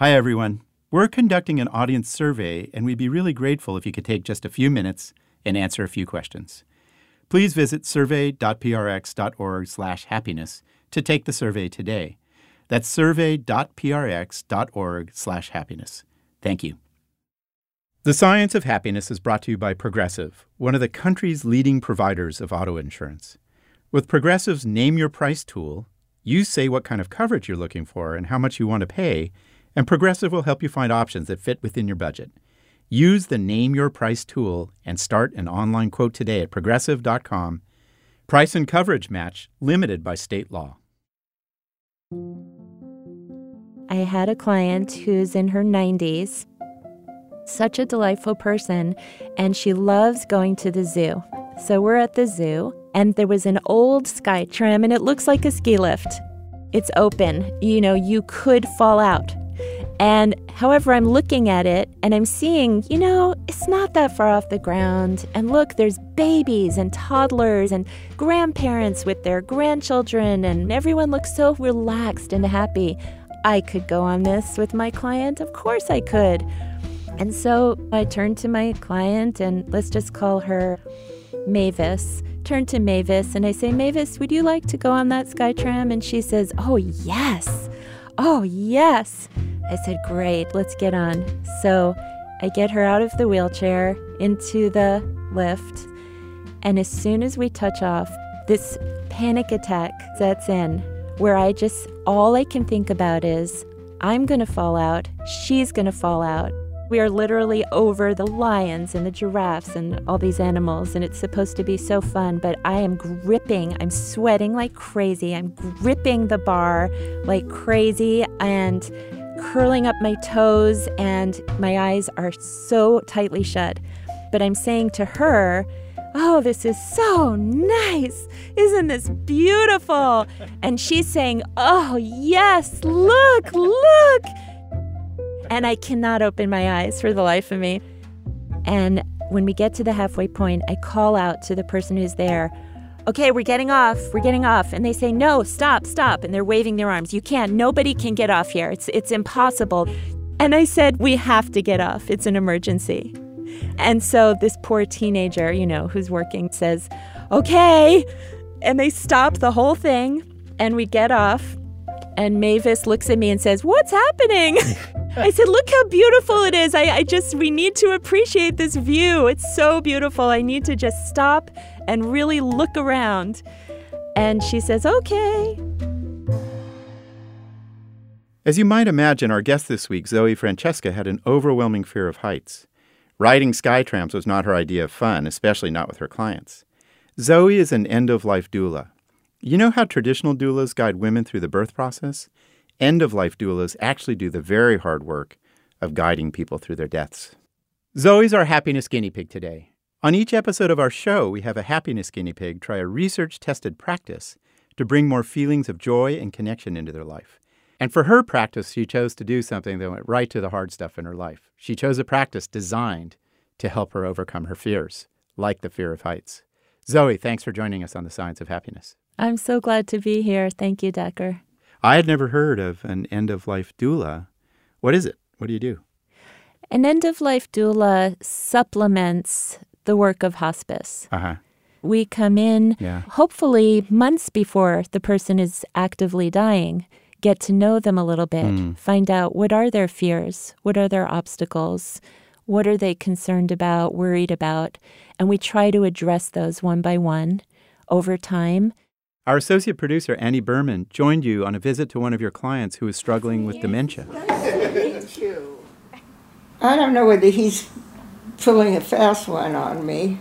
Hi, everyone. We're conducting an audience survey, and we'd be really grateful if you could take just a few minutes and answer a few questions. Please visit survey.prx.org/happiness to take the survey today. That's survey.prx.org/happiness. Thank you. The Science of Happiness is brought to you by Progressive, one of the country's leading providers of auto insurance. With Progressive's Name Your Price tool, you say what kind of coverage you're looking for and how much you want to pay, and Progressive will help you find options that fit within your budget. Use the Name Your Price tool and start an online quote today at progressive.com. Price and coverage match limited by state law. I had a client who's in her 90s, such a delightful person, and she loves going to the zoo. So we're at the zoo, and there was an old sky tram, and it looks like a ski lift. It's open. You know, you could fall out. And however, I'm looking at it and I'm seeing, you know, it's not that far off the ground. And look, there's babies and toddlers and grandparents with their grandchildren, and everyone looks so relaxed and happy. I could go on this with my client. Of course, I could. And so I turned to my client, and let's just call her Mavis. Turn to Mavis, and I say, Mavis, would you like to go on that Skytram? And she says, Oh, yes. Oh, yes. I said, Great, let's get on. So I get her out of the wheelchair into the lift. And as soon as we touch off, this panic attack sets in where I just, all I can think about is, I'm going to fall out. She's going to fall out. We are literally over the lions and the giraffes and all these animals, and it's supposed to be so fun. But I am gripping, I'm sweating like crazy. I'm gripping the bar like crazy and curling up my toes, and my eyes are so tightly shut. But I'm saying to her, Oh, this is so nice. Isn't this beautiful? And she's saying, Oh, yes, look, look. And I cannot open my eyes for the life of me. And when we get to the halfway point, I call out to the person who's there, okay, we're getting off, we're getting off. And they say, no, stop, stop. And they're waving their arms. You can't, nobody can get off here. It's, it's impossible. And I said, we have to get off. It's an emergency. And so this poor teenager, you know, who's working says, okay. And they stop the whole thing and we get off. And Mavis looks at me and says, What's happening? I said, Look how beautiful it is. I, I just, we need to appreciate this view. It's so beautiful. I need to just stop and really look around. And she says, Okay. As you might imagine, our guest this week, Zoe Francesca, had an overwhelming fear of heights. Riding skytrams was not her idea of fun, especially not with her clients. Zoe is an end of life doula. You know how traditional doulas guide women through the birth process? End of life doulas actually do the very hard work of guiding people through their deaths. Zoe's our happiness guinea pig today. On each episode of our show, we have a happiness guinea pig try a research tested practice to bring more feelings of joy and connection into their life. And for her practice, she chose to do something that went right to the hard stuff in her life. She chose a practice designed to help her overcome her fears, like the fear of heights. Zoe, thanks for joining us on The Science of Happiness. I'm so glad to be here. Thank you, Dacher. I had never heard of an end of life doula. What is it? What do you do? An end of life doula supplements the work of hospice. Uh huh. We come in, Yeah. hopefully, months before the person is actively dying, get to know them a little bit, Mm. find out what are their fears, what are their obstacles, what are they concerned about, worried about, and we try to address those one by one over time. Our associate producer, Annie Berman, joined you on a visit to one of your clients who is struggling with dementia. I don't know whether he's pulling a fast one on me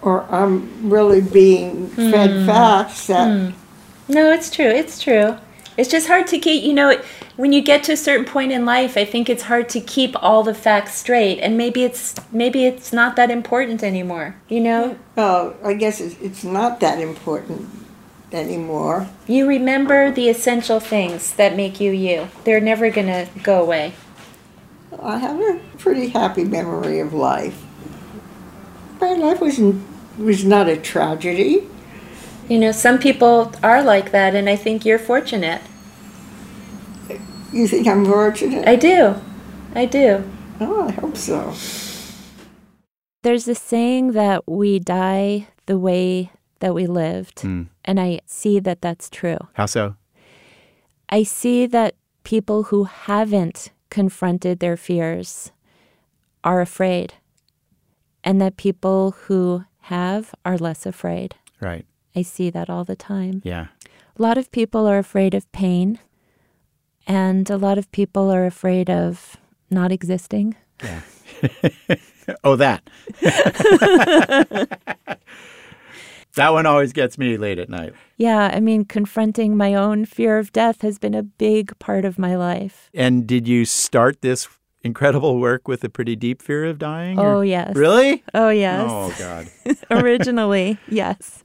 or I'm really being fed hmm. facts that hmm. No, it's true. It's true. It's just hard to keep, you know, when you get to a certain point in life, I think it's hard to keep all the facts straight and maybe it's maybe it's not that important anymore, you know? well, I guess it's, it's not that important anymore. You remember the essential things that make you you. They're never going to go away. I have a pretty happy memory of life. My life was was not a tragedy. You know, some people are like that and I think you're fortunate. You think I'm fortunate? I do. I do. oh, I hope so. There's a saying that we die the way that we lived. Mm. And I see that that's true. How so? I see that people who haven't confronted their fears are afraid, and that people who have are less afraid. Right. I see that all the time. Yeah. A lot of people are afraid of pain, and a lot of people are afraid of not existing. Yeah. oh, that. that one always gets me late at night. Yeah, I mean, confronting my own fear of death has been a big part of my life. And did you start this incredible work with a pretty deep fear of dying? Oh, or- yes. Really? Oh, yes. Oh, God. Originally, yes.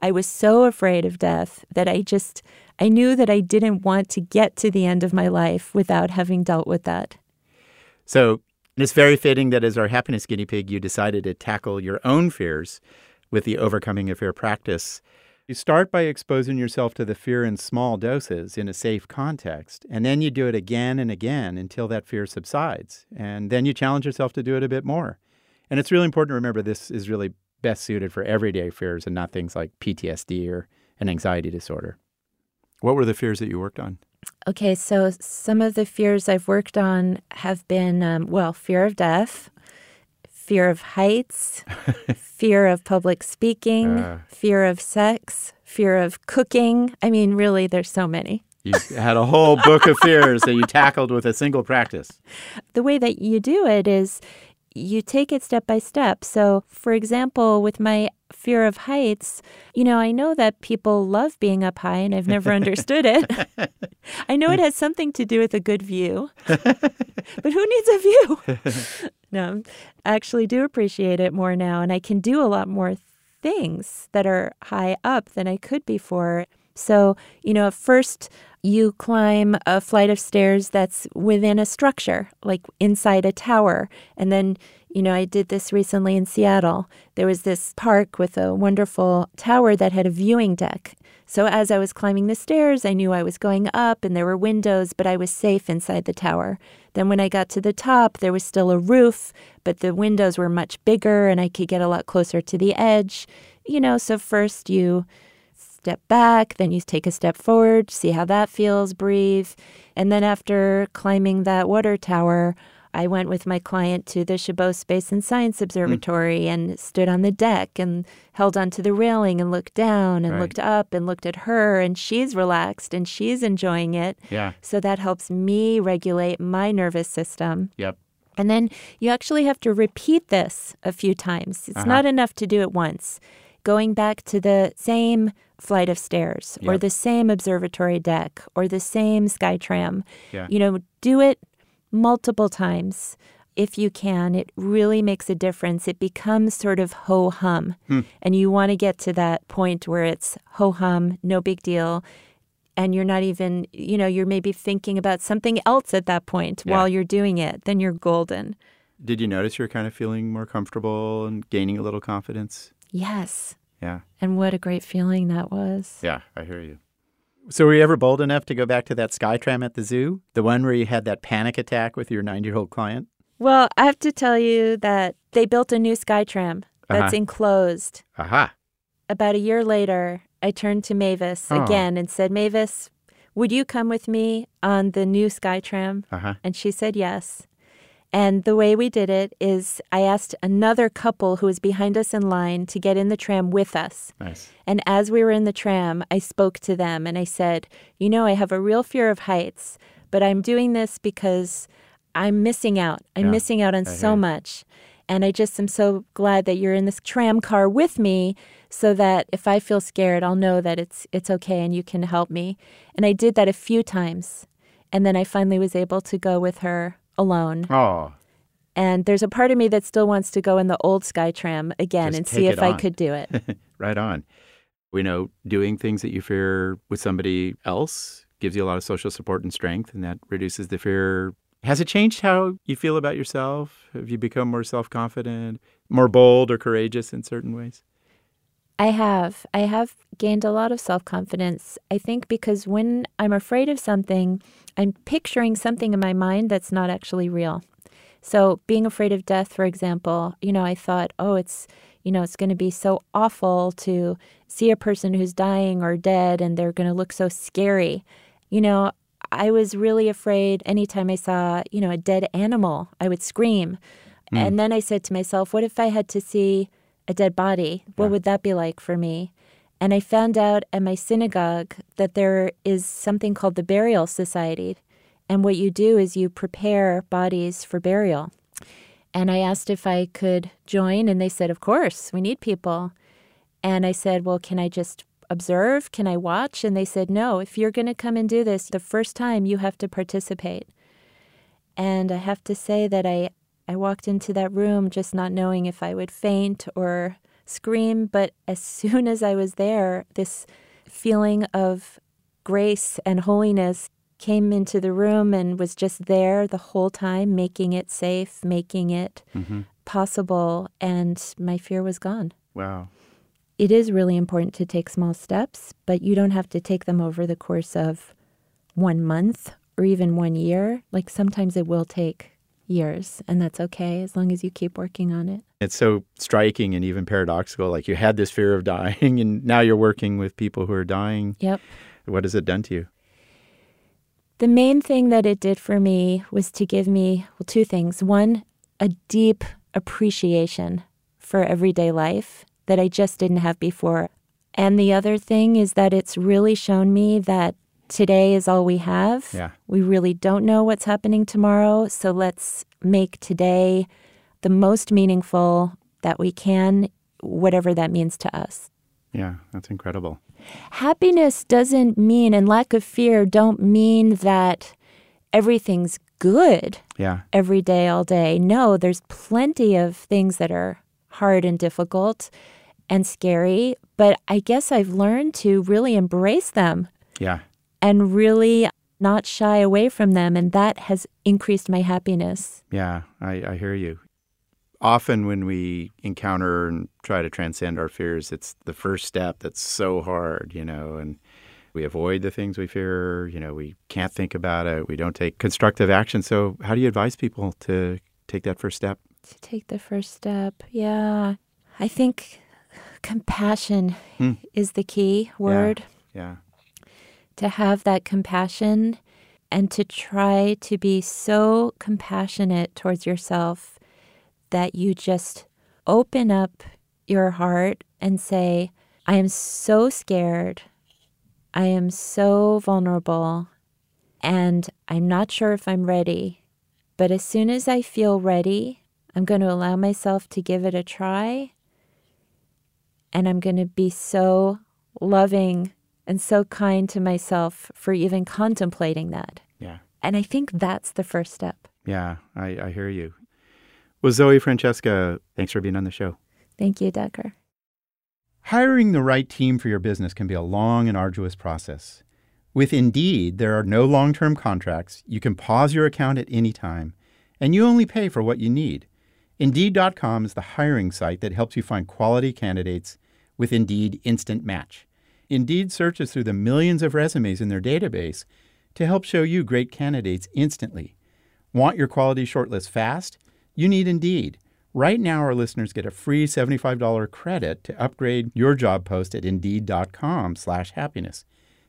I was so afraid of death that I just, I knew that I didn't want to get to the end of my life without having dealt with that. So it's very fitting that as our happiness guinea pig, you decided to tackle your own fears with the Overcoming of Fear practice. You start by exposing yourself to the fear in small doses in a safe context, and then you do it again and again until that fear subsides. And then you challenge yourself to do it a bit more. And it's really important to remember this is really best suited for everyday fears and not things like PTSD or an anxiety disorder. What were the fears that you worked on? Okay, so some of the fears I've worked on have been, um, well, fear of death, fear of heights, fear of public speaking, Uh. fear of sex, fear of cooking. I mean, really, there's so many. You had a whole book of fears that you tackled with a single practice. the way that you do it is you take it step by step. So, for example, with my fear of heights, you know, I know that people love being up high and I've never understood it. I know it has something to do with a good view, but who needs a view? no, I actually do appreciate it more now and I can do a lot more things that are high up than I could before. So, you know, at first you climb a flight of stairs that's within a structure, like inside a tower. And then, you know, I did this recently in Seattle. There was this park with a wonderful tower that had a viewing deck. So as I was climbing the stairs, I knew I was going up and there were windows, but I was safe inside the tower. Then when I got to the top, there was still a roof, but the windows were much bigger and I could get a lot closer to the edge. You know, so first you step back, then you take a step forward, see how that feels, breathe. And then after climbing that water tower, I went with my client to the Chabot Space and Science Observatory and stood on the deck and held onto the railing and looked down and Right. looked up and looked at her and she's relaxed and she's enjoying it. Yeah. So that helps me regulate my nervous system. Yep. And then you actually have to repeat this a few times. It's Uh-huh. not enough to do it once. Going back to the same flight of stairs or the same observatory deck or the same sky tram. Yeah. You know, do it multiple times if you can. It really makes a difference. It becomes sort of ho hum. Hmm. And you want to get to that point where it's ho hum, no big deal. And you're not even, you know, you're maybe thinking about something else at that point Yeah. while you're doing it. Then you're golden. Did you notice you're kind of feeling more comfortable and gaining a little confidence? Yes. Yeah. And what a great feeling that was. Yeah, I hear you. So were you ever bold enough to go back to that Skytram at the zoo? The one where you had that panic attack with your 90-year-old client? Well, I have to tell you that they built a new Skytram that's Uh-huh. enclosed. Aha. About a year later, I turned to Mavis Oh. again and said, Mavis, would you come with me on the new Skytram? Uh-huh. And she said yes. And the way we did it is I asked another couple who was behind us in line to get in the tram with us. Nice. And as we were in the tram, I spoke to them and I said, You know, I have a real fear of heights, but I'm doing this because I'm missing out. I'm Yeah, missing out on so you. much. And I just am so glad that you're in this tram car with me so that if I feel scared, I'll know that it's it's okay and you can help me. And I did that a few times. And then I finally was able to go with her alone. Oh, And there's a part of me that still wants to go in the old Skytram again Just and see if I could do it. right on. We know doing things that you fear with somebody else gives you a lot of social support and strength, and that reduces the fear. Has it changed how you feel about yourself? Have you become more self confident, more bold or courageous in certain ways? I have. I have gained a lot of self confidence. I think because when I'm afraid of something, I'm picturing something in my mind that's not actually real. So, being afraid of death, for example, you know, I thought, oh, it's, you know, it's going to be so awful to see a person who's dying or dead and they're going to look so scary. You know, I was really afraid anytime I saw, you know, a dead animal, I would scream. Mm. And then I said to myself, what if I had to see a dead body. What yeah. would that be like for me? And I found out at my synagogue that there is something called the Burial Society. And what you do is you prepare bodies for burial. And I asked if I could join, and they said, Of course, we need people. And I said, Well, can I just observe? Can I watch? And they said, No, if you're going to come and do this the first time, you have to participate. And I have to say that I I walked into that room just not knowing if I would faint or scream. But as soon as I was there, this feeling of grace and holiness came into the room and was just there the whole time, making it safe, making it mm-hmm. possible. And my fear was gone. Wow. It is really important to take small steps, but you don't have to take them over the course of one month or even one year. Like sometimes it will take years, and that's okay as long as you keep working on it. It's so striking and even paradoxical. Like you had this fear of dying, and now you're working with people who are dying. Yep. What has it done to you? The main thing that it did for me was to give me, well, two things. One, a deep appreciation for everyday life that I just didn't have before. And the other thing is that it's really shown me that today is all we have. Yeah. We really don't know what's happening tomorrow. So let's make today the most meaningful that we can, whatever that means to us. Yeah, that's incredible. Happiness doesn't mean, and lack of fear don't mean that everything's good yeah. every day, all day. No, there's plenty of things that are hard and difficult and scary, but I guess I've learned to really embrace them. Yeah and really not shy away from them. And that has increased my happiness. Yeah, I, I hear you. Often, when we encounter and try to transcend our fears, it's the first step that's so hard, you know, and we avoid the things we fear, you know, we can't think about it, we don't take constructive action. So, how do you advise people to take that first step? To take the first step, yeah. I think compassion hmm. is the key word. yeah. yeah to have that compassion and to try to be so compassionate towards yourself that you just open up your heart and say, I am so scared. I am so vulnerable. And I'm not sure if I'm ready. But as soon as I feel ready, I'm going to allow myself to give it a try. And I'm going to be so loving and so kind to myself for even contemplating that. Yeah. And I think that's the first step. Yeah, I, I hear you. Well, Zoe Francesca, thanks for being on the show. Thank you, Dacher. Hiring the right team for your business can be a long and arduous process. With Indeed, there are no long term contracts. You can pause your account at any time, and you only pay for what you need. Indeed.com is the hiring site that helps you find quality candidates with Indeed Instant Match. Indeed searches through the millions of resumes in their database to help show you great candidates instantly. Want your quality shortlist fast? You need Indeed. Right now, our listeners get a free $75 credit to upgrade your job post at Indeed.com slash happiness.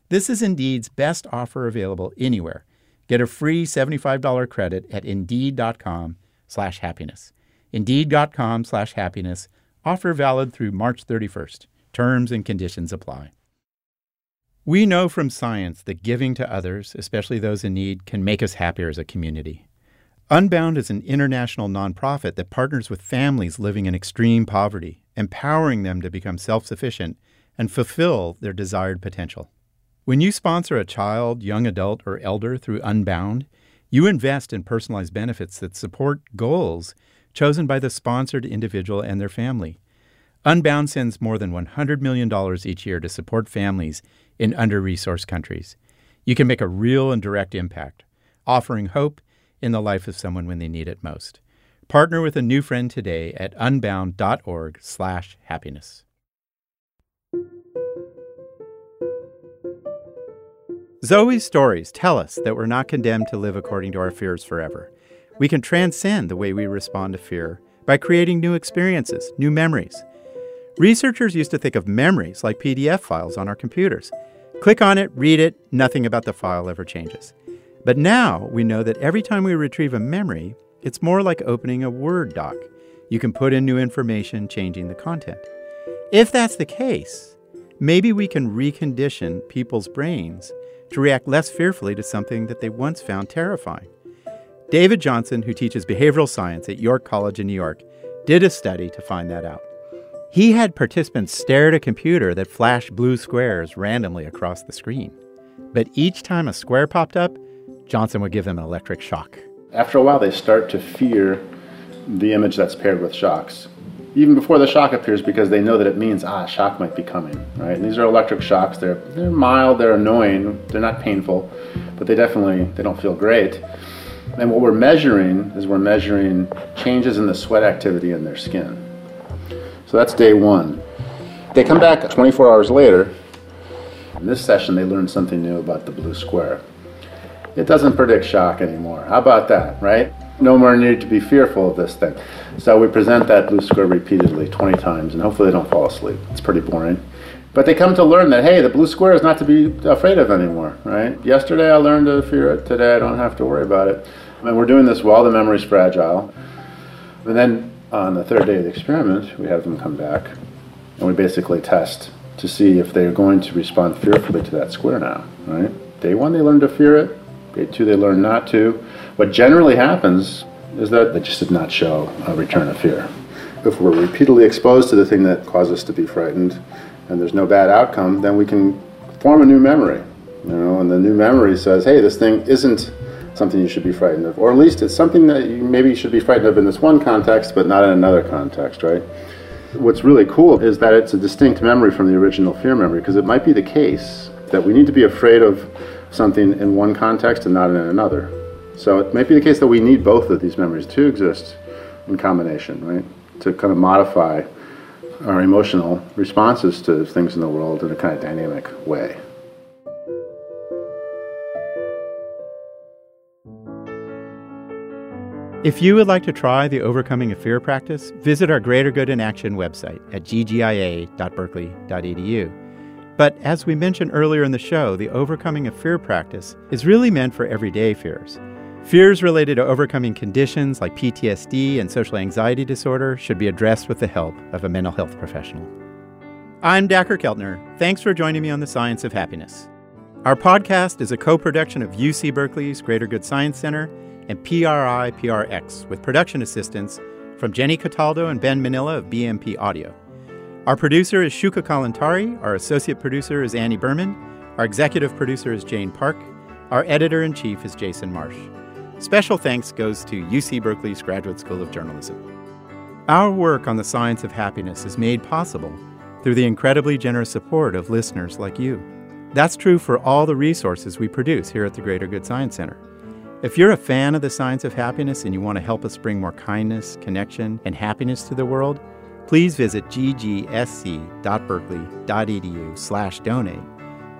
This is Indeed's best offer available anywhere. Get a free $75 credit at Indeed.com slash happiness. Indeed.com slash happiness. Offer valid through March 31st. Terms and conditions apply. We know from science that giving to others, especially those in need, can make us happier as a community. Unbound is an international nonprofit that partners with families living in extreme poverty, empowering them to become self sufficient and fulfill their desired potential. When you sponsor a child, young adult, or elder through Unbound, you invest in personalized benefits that support goals chosen by the sponsored individual and their family. Unbound sends more than $100 million each year to support families in under resourced countries. You can make a real and direct impact, offering hope in the life of someone when they need it most. Partner with a new friend today at unbound.org/slash happiness. Zoe's stories tell us that we're not condemned to live according to our fears forever. We can transcend the way we respond to fear by creating new experiences, new memories, Researchers used to think of memories like PDF files on our computers. Click on it, read it, nothing about the file ever changes. But now we know that every time we retrieve a memory, it's more like opening a Word doc. You can put in new information, changing the content. If that's the case, maybe we can recondition people's brains to react less fearfully to something that they once found terrifying. David Johnson, who teaches behavioral science at York College in New York, did a study to find that out. He had participants stare at a computer that flashed blue squares randomly across the screen. But each time a square popped up, Johnson would give them an electric shock. After a while, they start to fear the image that's paired with shocks, even before the shock appears, because they know that it means, ah, a shock might be coming, right? And these are electric shocks. They're, they're mild, they're annoying, they're not painful, but they definitely, they don't feel great. And what we're measuring is we're measuring changes in the sweat activity in their skin. So that's day one. They come back 24 hours later. In this session, they learned something new about the blue square. It doesn't predict shock anymore. How about that, right? No more need to be fearful of this thing. So we present that blue square repeatedly 20 times, and hopefully they don't fall asleep. It's pretty boring. But they come to learn that, hey, the blue square is not to be afraid of anymore, right? Yesterday I learned to fear it. Today I don't have to worry about it. And we're doing this while the memory's fragile. And then on the third day of the experiment, we have them come back and we basically test to see if they're going to respond fearfully to that square now, right? Day one, they learn to fear it. Day two, they learn not to. What generally happens is that they just did not show a return of fear. If we're repeatedly exposed to the thing that caused us to be frightened and there's no bad outcome, then we can form a new memory. You know, and the new memory says, hey, this thing isn't something you should be frightened of. Or at least it's something that you maybe should be frightened of in this one context, but not in another context, right? What's really cool is that it's a distinct memory from the original fear memory, because it might be the case that we need to be afraid of something in one context and not in another. So it might be the case that we need both of these memories to exist in combination, right? To kind of modify our emotional responses to things in the world in a kind of dynamic way. If you would like to try the Overcoming of Fear practice, visit our Greater Good in Action website at ggia.berkeley.edu. But as we mentioned earlier in the show, the Overcoming of Fear practice is really meant for everyday fears. Fears related to overcoming conditions like PTSD and social anxiety disorder should be addressed with the help of a mental health professional. I'm Dacher Keltner. Thanks for joining me on The Science of Happiness. Our podcast is a co production of UC Berkeley's Greater Good Science Center and PRI PRX with production assistance from Jenny Cataldo and Ben Manilla of BMP Audio. Our producer is Shuka Kalantari. Our associate producer is Annie Berman. Our executive producer is Jane Park. Our editor in chief is Jason Marsh. Special thanks goes to UC Berkeley's Graduate School of Journalism. Our work on the science of happiness is made possible through the incredibly generous support of listeners like you. That's true for all the resources we produce here at the Greater Good Science Center. If you're a fan of the science of happiness and you want to help us bring more kindness, connection, and happiness to the world, please visit ggsc.berkeley.edu slash donate.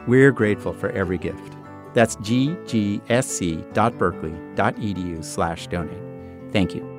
We're grateful for every gift. That's ggsc.berkeley.edu slash donate. Thank you.